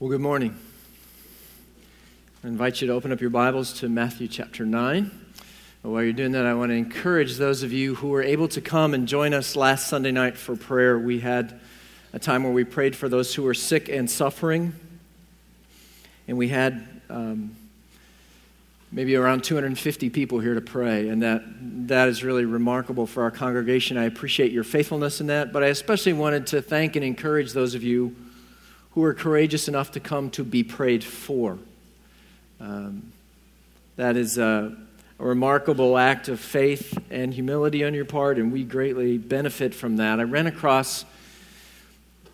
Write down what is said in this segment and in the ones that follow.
Well, good morning. I invite you to open up your Bibles to Matthew chapter 9. While you're doing that, I want to encourage those of you who were able to come and join us last Sunday night for prayer. We had a time where we prayed for those who were sick and suffering, and we had um, maybe around 250 people here to pray, and that, that is really remarkable for our congregation. I appreciate your faithfulness in that, but I especially wanted to thank and encourage those of you who were courageous enough to come to be prayed for. Um, that is a, a, remarkable act of faith and humility on your part, and we greatly benefit from that. I ran across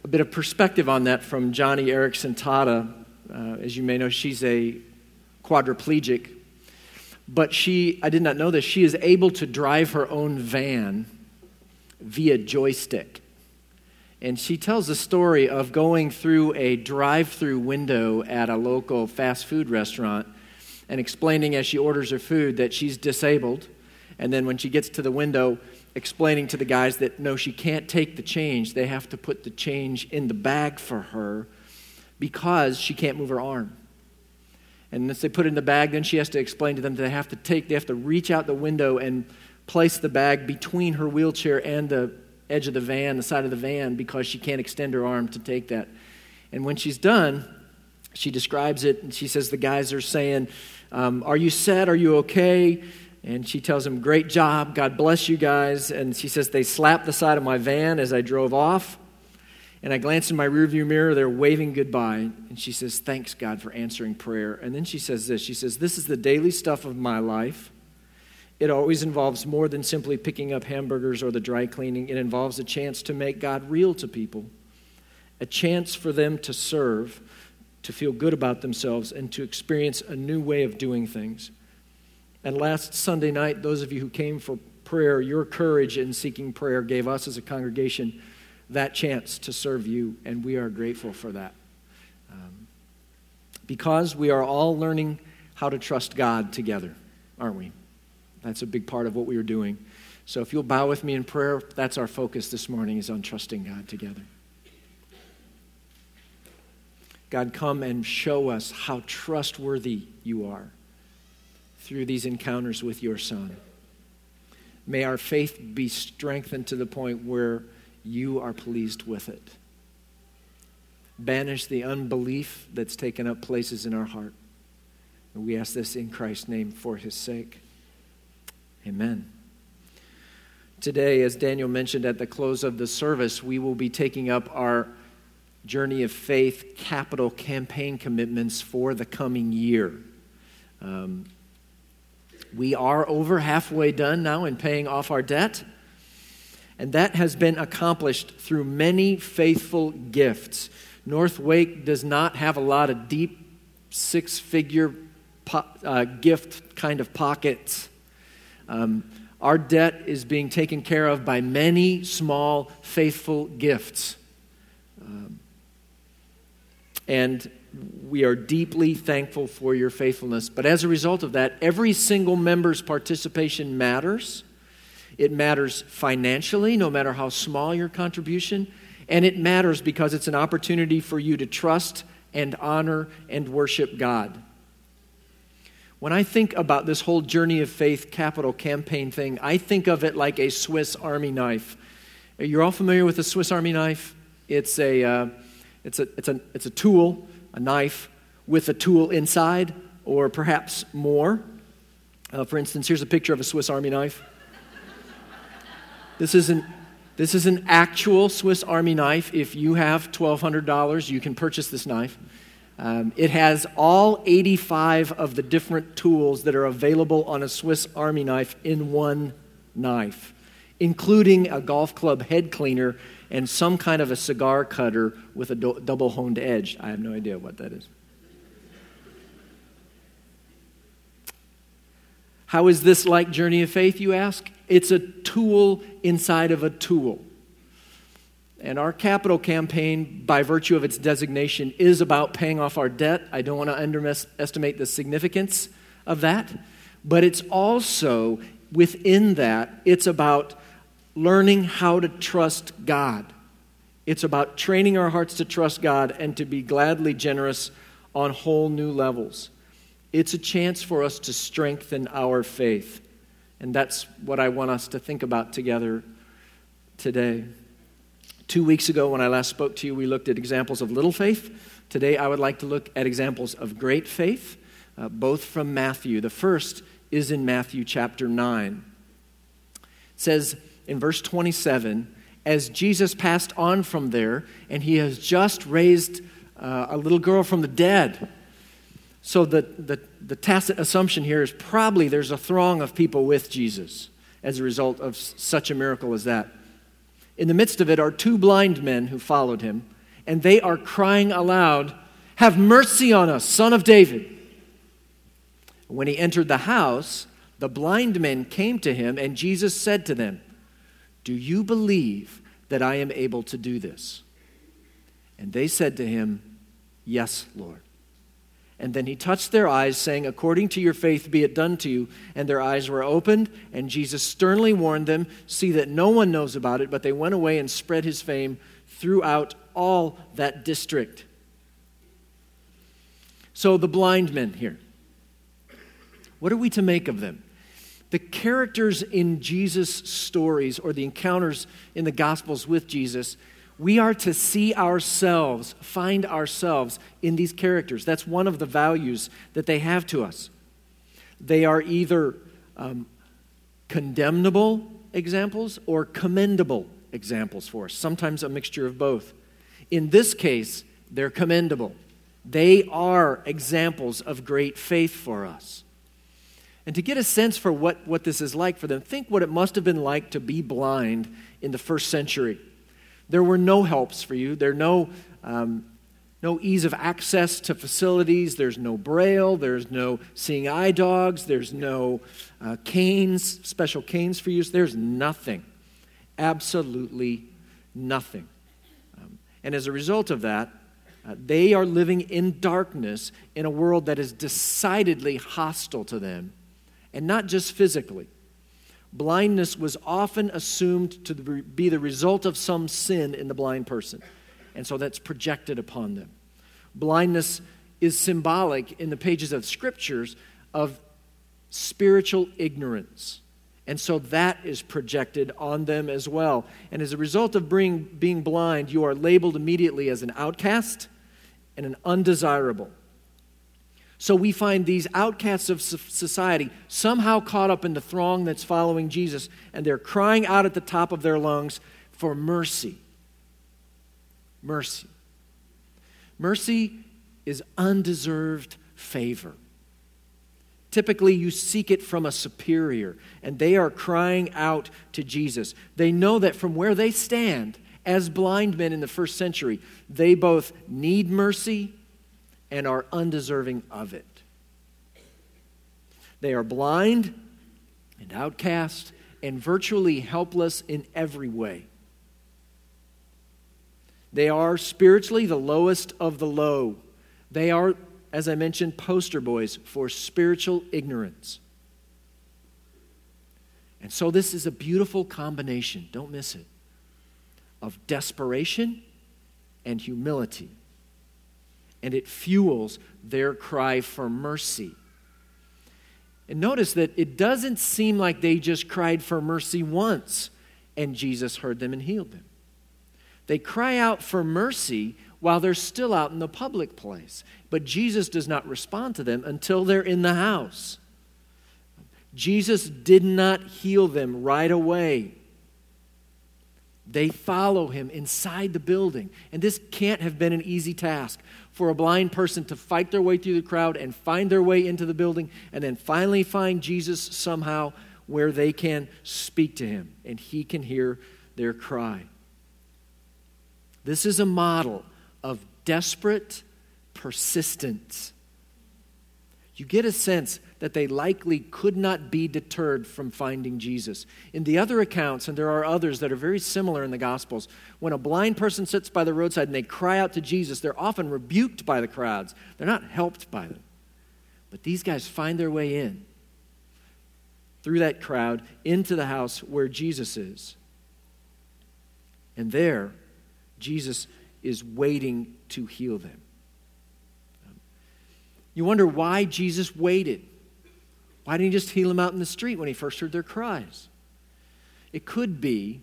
a bit of perspective on that from Joni Eareckson Tada. Uh, as you may know, she's a quadriplegic, but she, I did not know this, she is able to drive her own van via joystick. And she tells the story of going through a drive through window at a local fast food restaurant and explaining as she orders her food that she's disabled. And then when she gets to the window, explaining to the guys that no, she can't take the change. They have to put the change in the bag for her because she can't move her arm. And once they put it in the bag, then she has to explain to them that they have to take, they have to reach out the window and place the bag between her wheelchair and the edge of the van, the side of the van, because she can't extend her arm to take that. And when she's done, she describes it and she says, The guys are saying, um, Are you set? Are you okay? And she tells them, Great job. God bless you guys. And she says, They slapped the side of my van as I drove off. And I glanced in my rearview mirror. They're waving goodbye. And she says, Thanks, God, for answering prayer. And then she says this She says, This is the daily stuff of my life. It always involves more than simply picking up hamburgers or the dry cleaning. It involves a chance to make God real to people, a chance for them to serve, to feel good about themselves, and to experience a new way of doing things. And last Sunday night, those of you who came for prayer, your courage in seeking prayer gave us as a congregation that chance to serve you, and we are grateful for that. Um, because we are all learning how to trust God together, aren't we? That's a big part of what we are doing. So if you'll bow with me in prayer, that's our focus this morning is on trusting God together. God, come and show us how trustworthy you are through these encounters with your Son. May our faith be strengthened to the point where you are pleased with it. Banish the unbelief that's taken up places in our heart. And we ask this in Christ's name for his sake. Amen. Today, as Daniel mentioned at the close of the service, we will be taking up our Journey of Faith capital campaign commitments for the coming year. Um, we are over halfway done now in paying off our debt, and that has been accomplished through many faithful gifts. North Wake does not have a lot of deep six figure po- uh, gift kind of pockets. Um, our debt is being taken care of by many small, faithful gifts. Um, and we are deeply thankful for your faithfulness. But as a result of that, every single member's participation matters. It matters financially, no matter how small your contribution. And it matters because it's an opportunity for you to trust and honor and worship God. When I think about this whole Journey of Faith capital campaign thing, I think of it like a Swiss Army knife. You're all familiar with a Swiss Army knife? It's a, uh, it's a, it's a, it's a tool, a knife, with a tool inside, or perhaps more. Uh, for instance, here's a picture of a Swiss Army knife. This isn't this is an actual Swiss Army knife. If you have $1,200, you can purchase this knife. Um, it has all 85 of the different tools that are available on a Swiss Army knife in one knife, including a golf club head cleaner and some kind of a cigar cutter with a do- double honed edge. I have no idea what that is. How is this like Journey of Faith, you ask? It's a tool inside of a tool. And our capital campaign, by virtue of its designation, is about paying off our debt. I don't want to underestimate the significance of that. But it's also, within that, it's about learning how to trust God It's about training our hearts to trust God and to be gladly generous on whole new levels. It's a chance for us to strengthen our faith. And that's what I want us to think about together today. Two weeks ago, when I last spoke to you, we looked at examples of little faith. Today, I would like to look at examples of great faith, uh, both from Matthew. The first is in Matthew chapter 9. It says in verse 27 as Jesus passed on from there, and he has just raised uh, a little girl from the dead. So the, the, the tacit assumption here is probably there's a throng of people with Jesus as a result of such a miracle as that. In the midst of it are two blind men who followed him, and they are crying aloud, Have mercy on us, son of David. When he entered the house, the blind men came to him, and Jesus said to them, Do you believe that I am able to do this? And they said to him, Yes, Lord. And then he touched their eyes, saying, According to your faith be it done to you. And their eyes were opened, and Jesus sternly warned them, See that no one knows about it. But they went away and spread his fame throughout all that district. So the blind men here. What are we to make of them? The characters in Jesus' stories or the encounters in the Gospels with Jesus we are to see ourselves, find ourselves in these characters. That's one of the values that they have to us. They are either um, condemnable examples or commendable examples for us, sometimes a mixture of both. In this case, they're commendable. They are examples of great faith for us. And to get a sense for what, what this is like for them, think what it must have been like to be blind in the first century. There were no helps for you. There no, um, no ease of access to facilities. There's no braille. There's no seeing eye dogs. There's no uh, canes, special canes for use. There's nothing. Absolutely nothing. Um, and as a result of that, uh, they are living in darkness in a world that is decidedly hostile to them, and not just physically blindness was often assumed to be the result of some sin in the blind person. And so that's projected upon them. Blindness is symbolic in the pages of scriptures of spiritual ignorance. And so that is projected on them as well. And as a result of being, blind, you are labeled immediately as an outcast and an undesirable. So we find these outcasts of society somehow caught up in the throng that's following Jesus, and they're crying out at the top of their lungs for mercy. Mercy. Mercy is undeserved favor. Typically, you seek it from a superior, and they are crying out to Jesus. They know that from where they stand, as blind men in the first century, they both need mercy and are undeserving of it. They are blind and outcast and virtually helpless in every way. They are spiritually the lowest of the low. They are, as I mentioned, poster boys for spiritual ignorance. And so, this is a beautiful combination, don't miss it, of desperation and humility and it fuels their cry for mercy. And notice that it doesn't seem like they just cried for mercy once and Jesus heard them and healed them. They cry out for mercy while they're still out in the public place, but Jesus does not respond to them until they're in the house. Jesus did not heal them right away. They follow him inside the building. And this can't have been an easy task for a blind person to fight their way through the crowd and find their way into the building and then finally find Jesus somehow where they can speak to him and he can hear their cry. This is a model of desperate persistence. You get a sense that they likely could not be deterred from finding Jesus. In the other accounts, and there are others that are very similar in the Gospels, when a blind person sits by the roadside and they cry out to Jesus, they're often rebuked by the crowds. They're not helped by them. But these guys find their way in through that crowd into the house where Jesus is. And there, Jesus is waiting to heal them. You wonder why Jesus waited. Why didn't he just heal them out in the street when he first heard their cries? It could be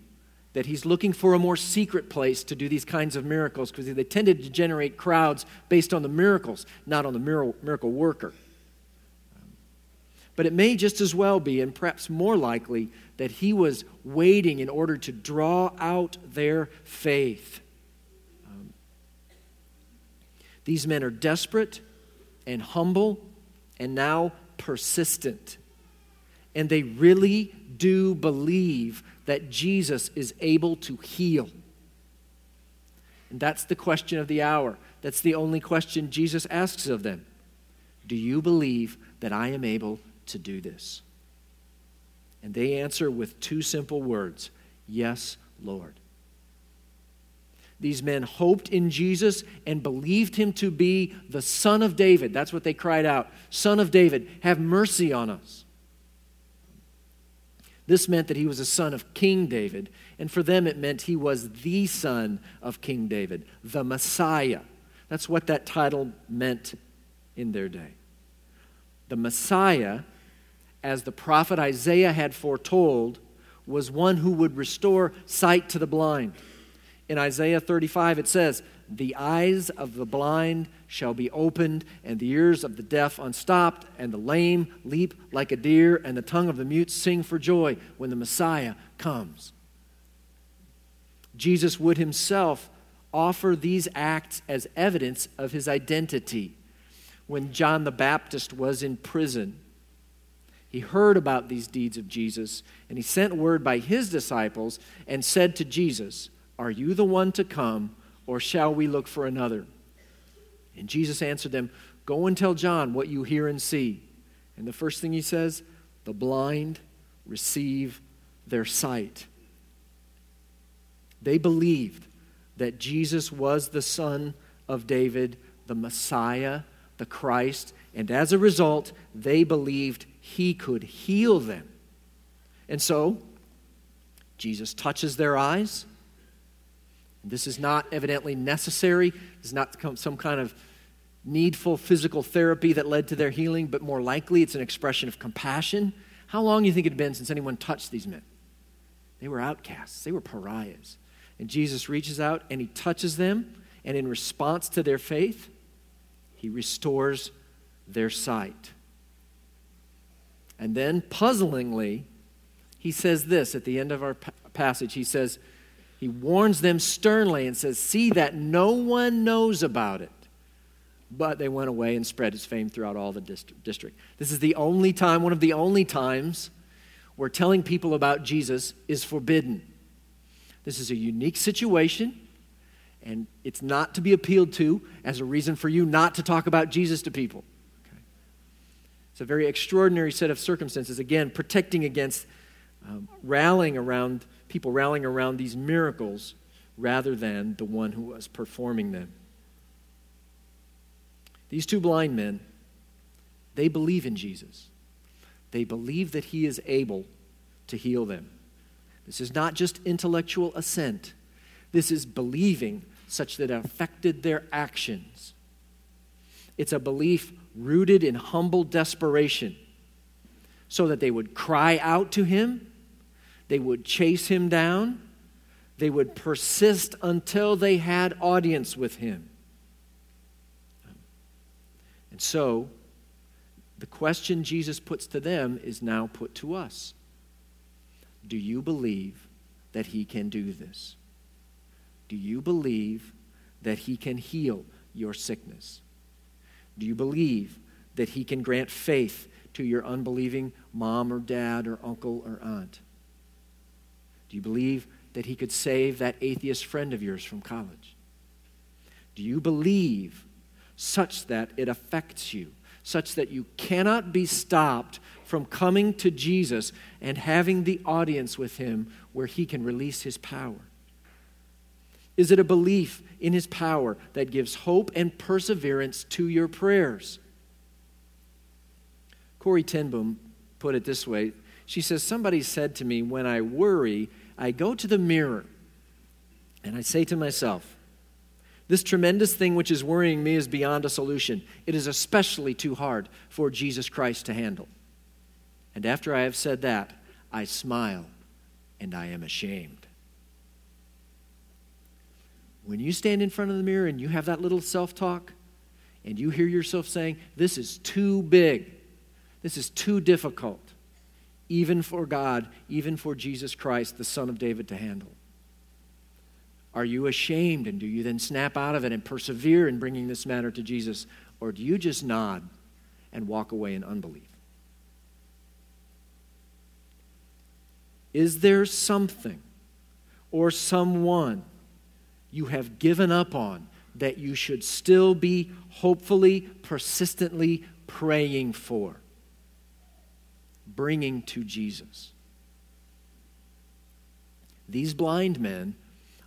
that he's looking for a more secret place to do these kinds of miracles because they tended to generate crowds based on the miracles, not on the miracle worker. But it may just as well be, and perhaps more likely, that he was waiting in order to draw out their faith. Um, these men are desperate and humble and now persistent. And they really do believe that Jesus is able to heal. And that's the question of the hour. That's the only question Jesus asks of them. Do you believe that I am able to do this? And they answer with two simple words Yes, Lord. These men hoped in Jesus and believed him to be the Son of David. That's what they cried out Son of David, have mercy on us. This meant that he was a son of King David, and for them it meant he was the son of King David, the Messiah. That's what that title meant in their day. The Messiah as the prophet Isaiah had foretold, was one who would restore sight to the blind. In Isaiah 35, it says, The eyes of the blind shall be opened, and the ears of the deaf unstopped, and the lame leap like a deer, and the tongue of the mute sing for joy when the Messiah comes. Jesus would himself offer these acts as evidence of his identity. When John the Baptist was in prison, he heard about these deeds of Jesus, and he sent word by his disciples and said to Jesus, Are you the one to come, or shall we look for another? And Jesus answered them, Go and tell John what you hear and see. And the first thing he says, The blind receive their sight. They believed that Jesus was the Son of David, the Messiah, the Christ, and as a result, they believed he could heal them. And so, Jesus touches their eyes. This is not evidently necessary. This is not some kind of needful physical therapy that led to their healing, but more likely it's an expression of compassion. How long do you think it had been since anyone touched these men? They were outcasts, they were pariahs. And Jesus reaches out and he touches them, and in response to their faith, he restores their sight. And then, puzzlingly, he says this at the end of our passage. He says, he warns them sternly and says, See that no one knows about it. But they went away and spread his fame throughout all the district. This is the only time, one of the only times, where telling people about Jesus is forbidden. This is a unique situation, and it's not to be appealed to as a reason for you not to talk about Jesus to people. It's a very extraordinary set of circumstances. Again, protecting against um, rallying around people rallying around these miracles rather than the one who was performing them. These two blind men, they believe in Jesus. They believe that he is able to heal them. This is not just intellectual assent, this is believing such that it affected their actions. It's a belief rooted in humble desperation, so that they would cry out to him, they would chase him down, they would persist until they had audience with him. And so, the question Jesus puts to them is now put to us Do you believe that he can do this? Do you believe that he can heal your sickness? Do you believe that He can grant faith to your unbelieving mom or dad or uncle or aunt? Do you believe that He could save that atheist friend of yours from college? Do you believe such that it affects you, such that you cannot be stopped from coming to Jesus and having the audience with Him where He can release His power? Is it a belief in His power that gives hope and perseverance to your prayers? Corrie ten Boom put it this way She says, Somebody said to me, when I worry, I go to the mirror And I say to myself, this tremendous thing which is worrying me is beyond a solution. It is especially too hard for Jesus Christ to handle. And after I have said that, I smile and I am ashamed. When you stand in front of the mirror and you have that little self talk, and you hear yourself saying, This is too big, this is too difficult, even for God, even for Jesus Christ, the Son of David, to handle. Are you ashamed and do you then snap out of it and persevere in bringing this matter to Jesus? Or do you just nod and walk away in unbelief? Is there something or someone you have given up on that you should still be hopefully, persistently praying for? Bringing to Jesus. These blind men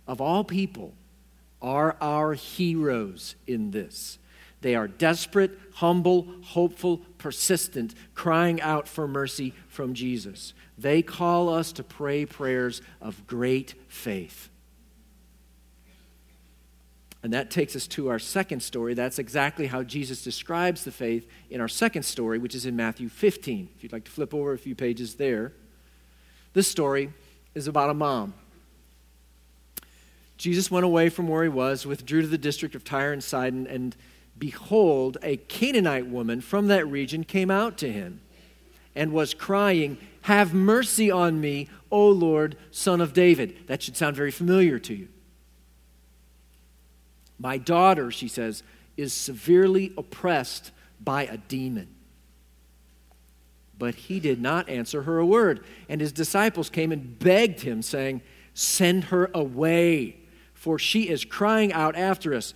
of all people, are our heroes in this. They are desperate, humble, hopeful, persistent, crying out for mercy from Jesus. They call us to pray prayers of great faith. And that takes us to our second story. That's exactly how Jesus describes the faith in our second story, which is in Matthew 15. If you'd like to flip over a few pages there. This story is about a mom Jesus went away from where he was, withdrew to the district of Tyre and Sidon, and behold, a Canaanite woman from that region came out to him and was crying, Have mercy on me, O Lord, son of David. That should sound very familiar to you. My daughter, she says, is severely oppressed by a demon. But he did not answer her a word. And his disciples came and begged him, saying, Send her away for she is crying out after us.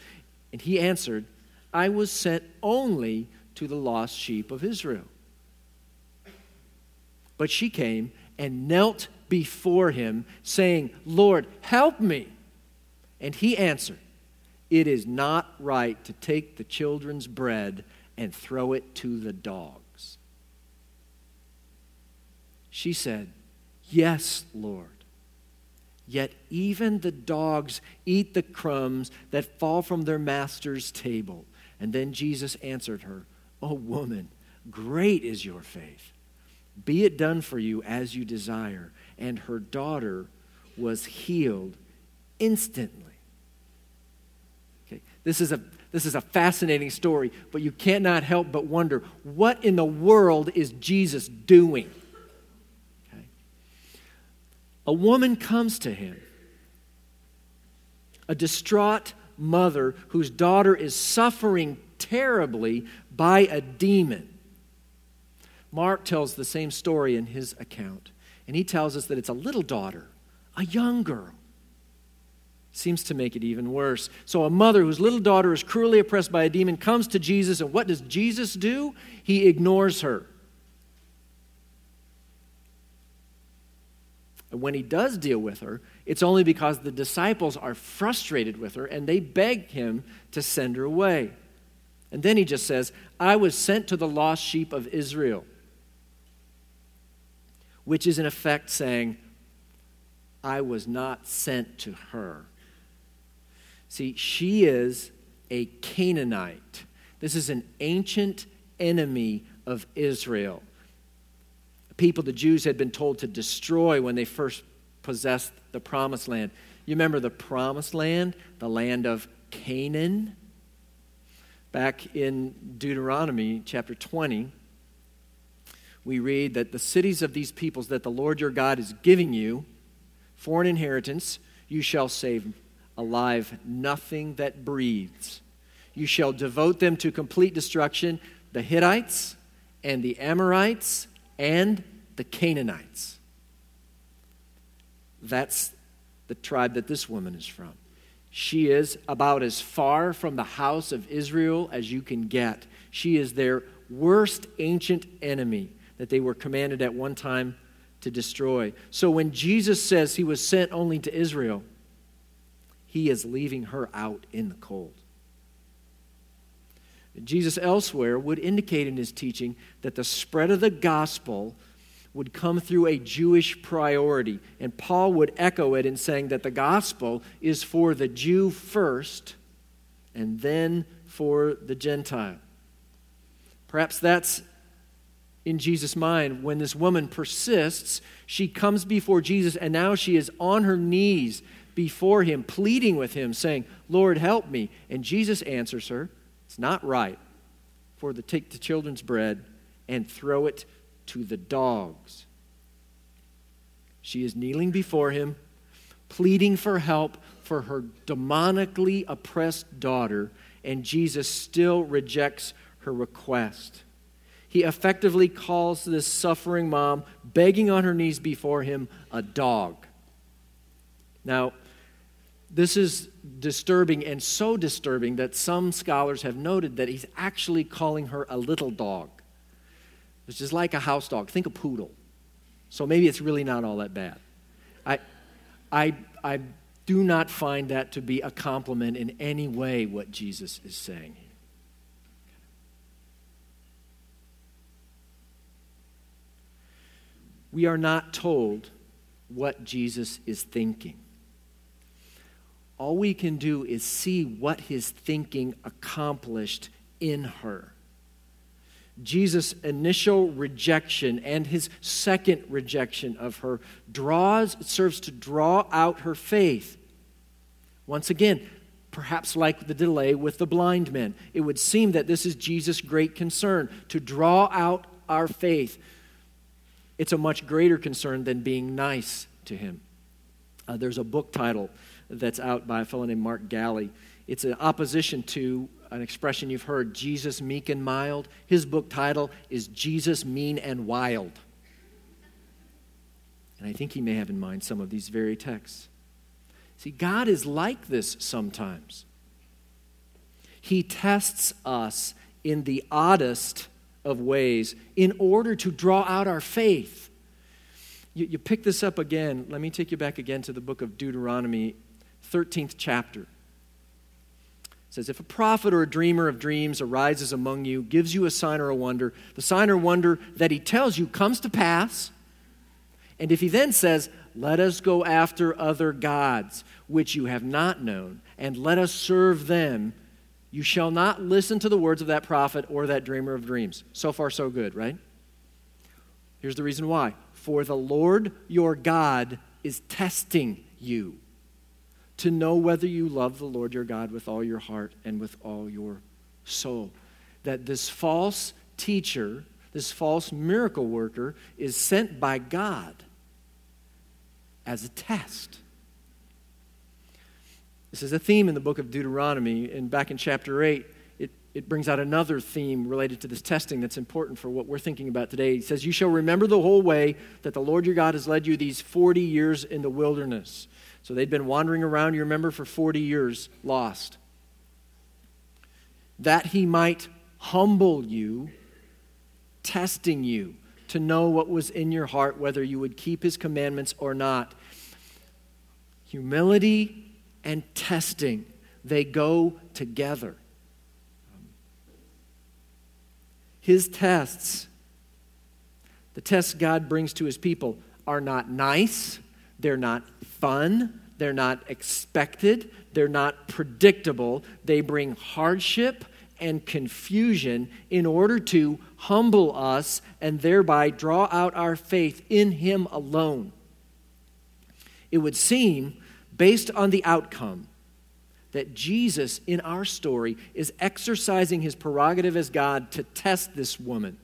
And he answered, I was sent only to the lost sheep of Israel. But she came and knelt before him, saying, Lord, help me. And he answered, It is not right to take the children's bread and throw it to the dogs. She said, Yes, Lord. Yet even the dogs eat the crumbs that fall from their master's table. And then Jesus answered her, O woman, great is your faith. Be it done for you as you desire. And her daughter was healed instantly. Okay, this is a this is a fascinating story, but you cannot help but wonder what in the world is Jesus doing? a woman comes to him, a distraught mother whose daughter is suffering terribly by a demon. Mark tells the same story in his account, and he tells us that it's a little daughter, a young girl. Seems to make it even worse. So, a mother whose little daughter is cruelly oppressed by a demon comes to Jesus, and what does Jesus do? He ignores her. And when he does deal with her, it's only because the disciples are frustrated with her and they beg him to send her away. And then he just says, I was sent to the lost sheep of Israel, which is in effect saying, I was not sent to her. See, she is a Canaanite. This is an ancient enemy of Israel people the Jews had been told to destroy when they first possessed the promised land. You remember the promised land, the land of Canaan? Back in Deuteronomy chapter 20, we read that the cities of these peoples that the Lord your God is giving you for an inheritance, you shall save alive nothing that breathes. You shall devote them to complete destruction the Hittites and the Amorites and the Canaanites. That's the tribe that this woman is from. She is about as far from the house of Israel as you can get. She is their worst ancient enemy that they were commanded at one time to destroy. So when Jesus says he was sent only to Israel, he is leaving her out in the cold. Jesus elsewhere would indicate in his teaching that the spread of the gospel would come through a Jewish priority. And Paul would echo it in saying that the gospel is for the Jew first and then for the Gentile. Perhaps that's in Jesus' mind when this woman persists. She comes before Jesus, and now she is on her knees before him, pleading with him, saying, Lord, help me. And Jesus answers her, It's not right for to take the children's bread and throw it to the dogs. She is kneeling before him, pleading for help for her demonically oppressed daughter, and Jesus still rejects her request. He effectively calls this suffering mom, begging on her knees before him, a dog. Now, this is disturbing and so disturbing that some scholars have noted that he's actually calling her a little dog, which is like a house dog. Think a poodle. So maybe it's really not all that bad. I, I, I do not find that to be a compliment in any way what Jesus is saying here. We are not told what Jesus is thinking all we can do is see what his thinking accomplished in her. Jesus' initial rejection and his second rejection of her draws, serves to draw out her faith. Once again, perhaps like the delay with the blind men, it would seem that this is Jesus' great concern to draw out our faith. It's a much greater concern than being nice to him. Uh, there's a book title that's out by a fellow named Mark Galli. It's an opposition to an expression you've heard, Jesus meek and mild. His book title is Jesus mean and wild. And I think he may have in mind some of these very texts. See, God is like this sometimes. He tests us in the oddest of ways in order to draw out our faith. You, you, pick this up again. Let me take you back again to the book of Deuteronomy 13th chapter. It says, If a prophet or a dreamer of dreams arises among you, gives you a sign or a wonder, the sign or wonder that he tells you comes to pass, and if he then says, Let us go after other gods, which you have not known, and let us serve them, you shall not listen to the words of that prophet or that dreamer of dreams. So far, so good, right? Here's the reason why. For the Lord your God is testing you to know whether you love the Lord your God with all your heart and with all your soul. That this false teacher, this false miracle worker, is sent by God as a test. This is a theme in the book of Deuteronomy, and back in chapter 8, it, brings out another theme related to this testing that's important for what we're thinking about today. He says, You shall remember the whole way that the Lord your God has led you these 40 years in the wilderness so they'd been wandering around, you remember, for 40 years, lost. That he might humble you, testing you to know what was in your heart, whether you would keep his commandments or not. Humility and testing, they go together. His tests, the tests God brings to his people, are not nice they're not fun. They're not expected. They're not predictable. They bring hardship and confusion in order to humble us and thereby draw out our faith in Him alone. It would seem, based on the outcome, that Jesus in our story is exercising his prerogative as God to test this woman,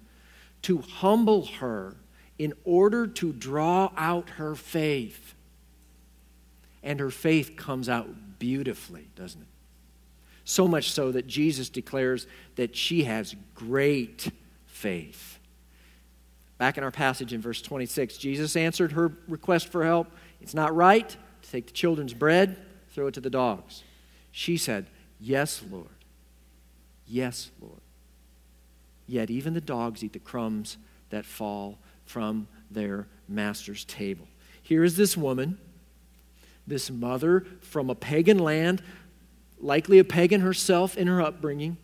to humble her in order to draw out her faith. And her faith comes out beautifully, doesn't it? So much so that Jesus declares that she has great faith. Back in our passage in verse 26, Jesus answered her request for help. It's not right to take the children's bread, throw it to the dogs. She said, Yes, Lord. Yes, Lord. Yet even the dogs eat the crumbs that fall from their master's table. Here is this woman, this mother from a pagan land, likely a pagan herself in her upbringing.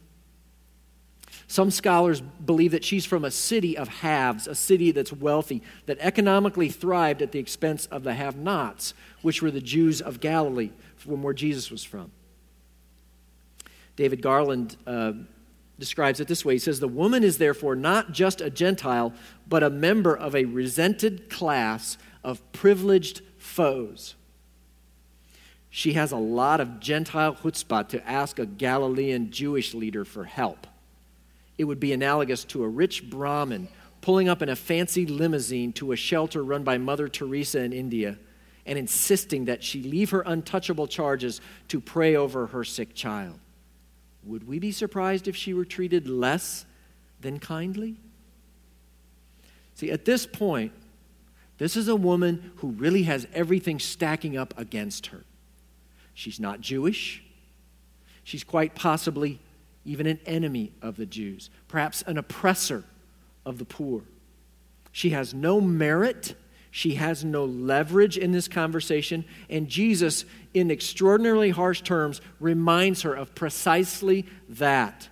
Some scholars believe that she's from a city of haves, a city that's wealthy, that economically thrived at the expense of the have nots, which were the Jews of Galilee, from where Jesus was from. David Garland uh, describes it this way He says, The woman is therefore not just a Gentile, but a member of a resented class of privileged foes. She has a lot of Gentile chutzpah to ask a Galilean Jewish leader for help. It would be analogous to a rich Brahmin pulling up in a fancy limousine to a shelter run by Mother Teresa in India and insisting that she leave her untouchable charges to pray over her sick child. Would we be surprised if she were treated less than kindly? See, at this point, this is a woman who really has everything stacking up against her. She's not Jewish. She's quite possibly even an enemy of the Jews, perhaps an oppressor of the poor. She has no merit. She has no leverage in this conversation. And Jesus, in extraordinarily harsh terms, reminds her of precisely that.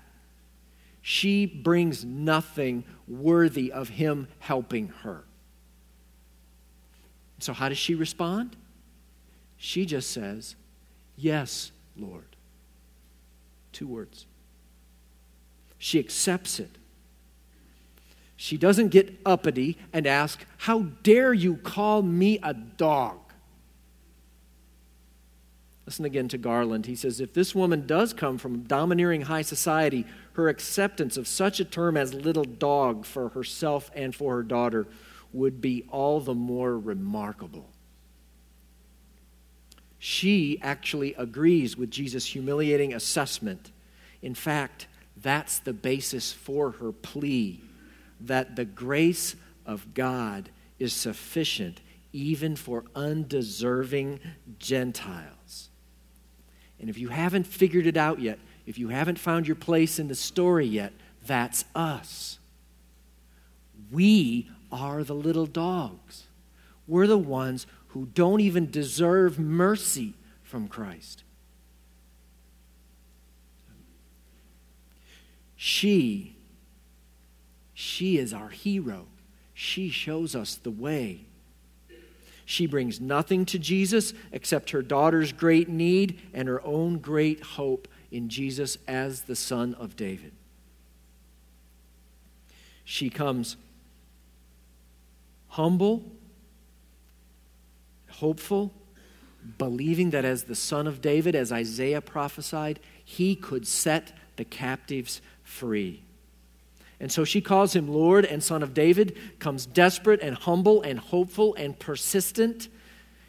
She brings nothing worthy of him helping her. So, how does she respond? She just says, Yes, Lord. Two words. She accepts it. She doesn't get uppity and ask, How dare you call me a dog? Listen again to Garland. He says, If this woman does come from domineering high society, her acceptance of such a term as little dog for herself and for her daughter would be all the more remarkable. She actually agrees with Jesus' humiliating assessment. In fact, that's the basis for her plea that the grace of God is sufficient even for undeserving Gentiles. And if you haven't figured it out yet, if you haven't found your place in the story yet, that's us. We are the little dogs. We're the ones who don't even deserve mercy from Christ. She, she is our hero. She shows us the way. She brings nothing to Jesus except her daughter's great need and her own great hope in Jesus as the Son of David. She comes humble hopeful, believing that as the son of David, as Isaiah prophesied, he could set the captives free. And so she calls him Lord and Son of David, comes desperate and humble and hopeful and persistent.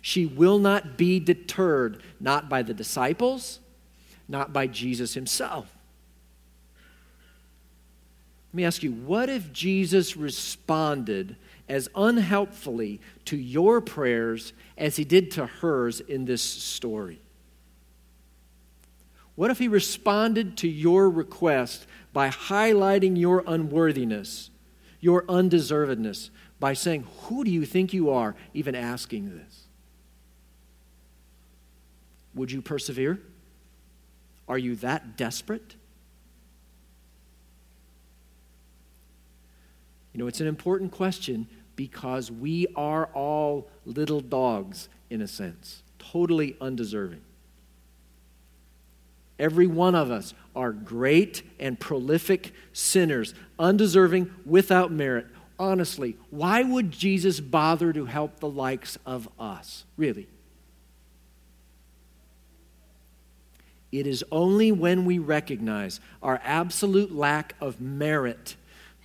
She will not be deterred, not by the disciples, not by Jesus himself. Let me ask you, what if Jesus responded as unhelpfully to your prayers as he did to hers in this story? What if he responded to your request by highlighting your unworthiness, your undeservedness, by saying, Who do you think you are, even asking this? Would you persevere? Are you that desperate? You know, it's an important question because we are all little dogs, in a sense, totally undeserving. Every one of us are great and prolific sinners, undeserving, without merit. Honestly, why would Jesus bother to help the likes of us? Really? It is only when we recognize our absolute lack of merit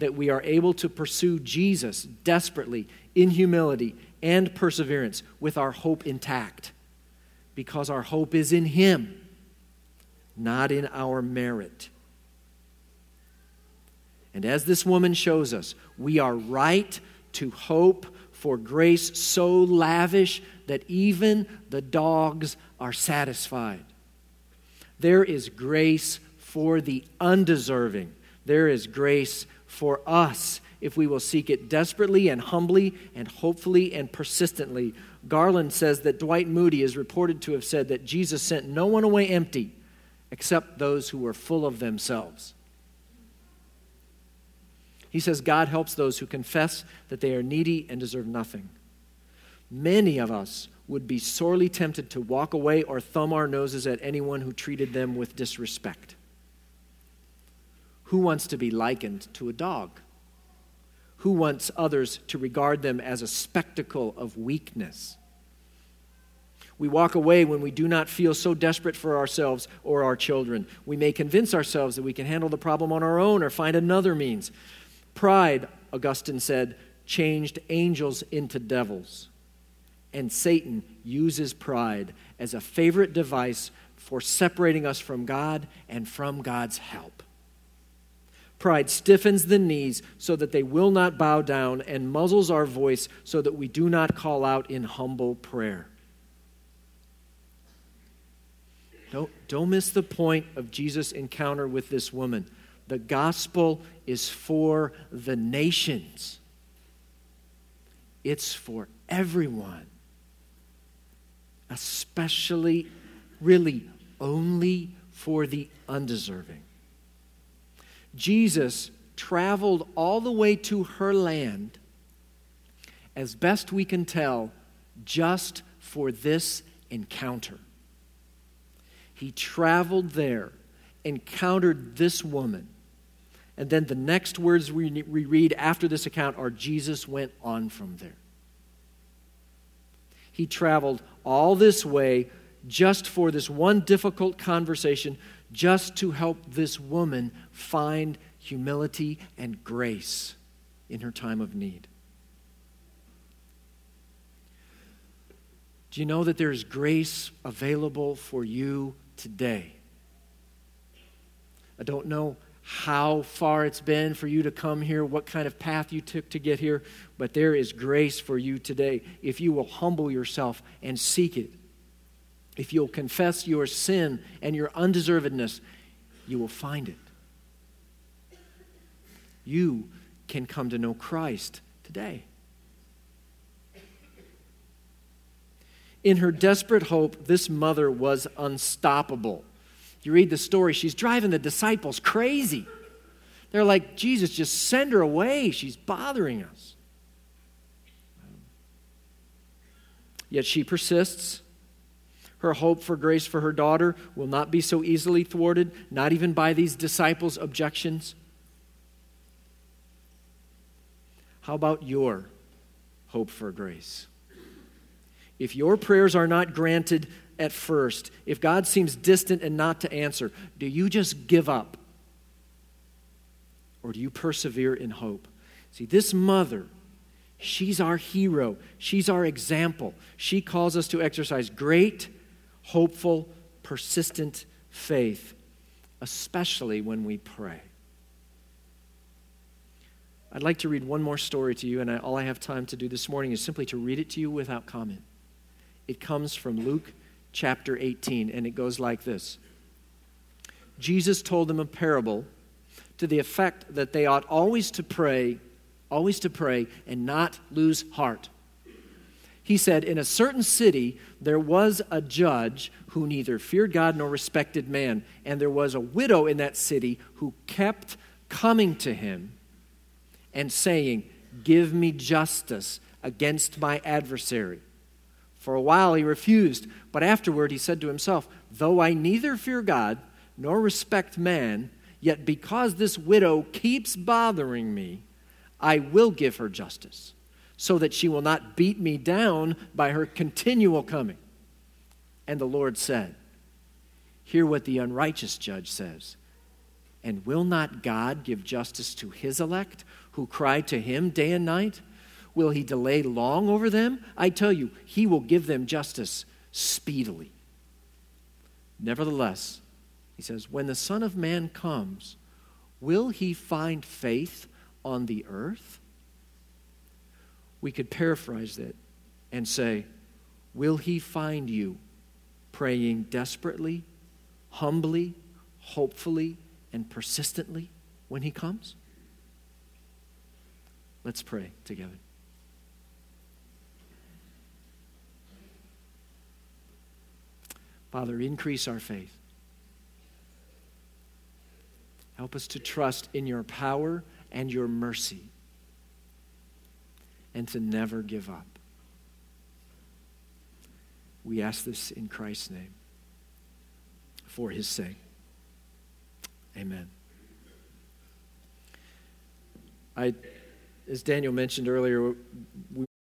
that we are able to pursue Jesus desperately in humility and perseverance with our hope intact because our hope is in Him, not in our merit. And as this woman shows us, we are right to hope for grace so lavish that even the dogs are satisfied. There is grace for the undeserving. There is grace for us if we will seek it desperately and humbly and hopefully and persistently. Garland says that Dwight Moody is reported to have said that Jesus sent no one away empty except those who were full of themselves. He says, God helps those who confess that they are needy and deserve nothing. Many of us would be sorely tempted to walk away or thumb our noses at anyone who treated them with disrespect. Who wants to be likened to a dog? Who wants others to regard them as a spectacle of weakness? We walk away when we do not feel so desperate for ourselves or our children. We may convince ourselves that we can handle the problem on our own or find another means. Pride, Augustine said, changed angels into devils. And Satan uses pride as a favorite device for separating us from God and from God's help. Pride stiffens the knees so that they will not bow down and muzzles our voice so that we do not call out in humble prayer. Don't, don't miss the point of Jesus' encounter with this woman. The gospel is for the nations, it's for everyone especially, really, only for the undeserving. Jesus traveled all the way to her land, as best we can tell, just for this encounter. He traveled there, encountered this woman, and then the next words we read after this account are Jesus went on from there. He traveled all this way just for this one difficult conversation, just to help this woman find humility and grace in her time of need. Do you know that there's grace available for you today? I don't know how far it's been for you to come here, what kind of path you took to get here, but there is grace for you today if you will humble yourself and seek it. If you'll confess your sin and your undeservedness, you will find it. You can come to know Christ today. In her desperate hope, this mother was unstoppable. You read the story, she's driving the disciples crazy. They're like, Jesus, just send her away. She's bothering us. Yet she persists. Her hope for grace for her daughter will not be so easily thwarted, not even by these disciples' objections. How about your hope for grace? If your prayers are not granted, at first, if God seems distant and not to answer, do you just give up? Or do you persevere in hope? See, this mother, she's our hero. She's our example. She calls us to exercise great, hopeful, persistent faith, especially when we pray. I'd like to read one more story to you, and I, all I have time to do this morning is simply to read it to you without comment. It comes from Luke chapter 18, and it goes like this Jesus told them a parable to the effect that they ought always to pray, always to pray, and not lose heart. He said, In a certain city, there was a judge who neither feared God nor respected man. And there was a widow in that city who kept coming to him and saying, Give me justice against my adversary. For a while he refused, but afterward he said to himself, Though I neither fear God nor respect man, yet because this widow keeps bothering me, I will give her justice, so that she will not beat me down by her continual coming. And the Lord said, Hear what the unrighteous judge says. And will not God give justice to his elect who cry to him day and night? Will he delay long over them? I tell you, he will give them justice speedily. Nevertheless, he says, when the Son of Man comes, will he find faith on the earth? We could paraphrase that and say, Will he find you praying desperately, humbly, hopefully, and persistently when he comes? Let's pray together. Father, increase our faith. Help us to trust in your power and your mercy, and to never give up. We ask this in Christ's name, for his sake. Amen. I, as Daniel mentioned earlier, we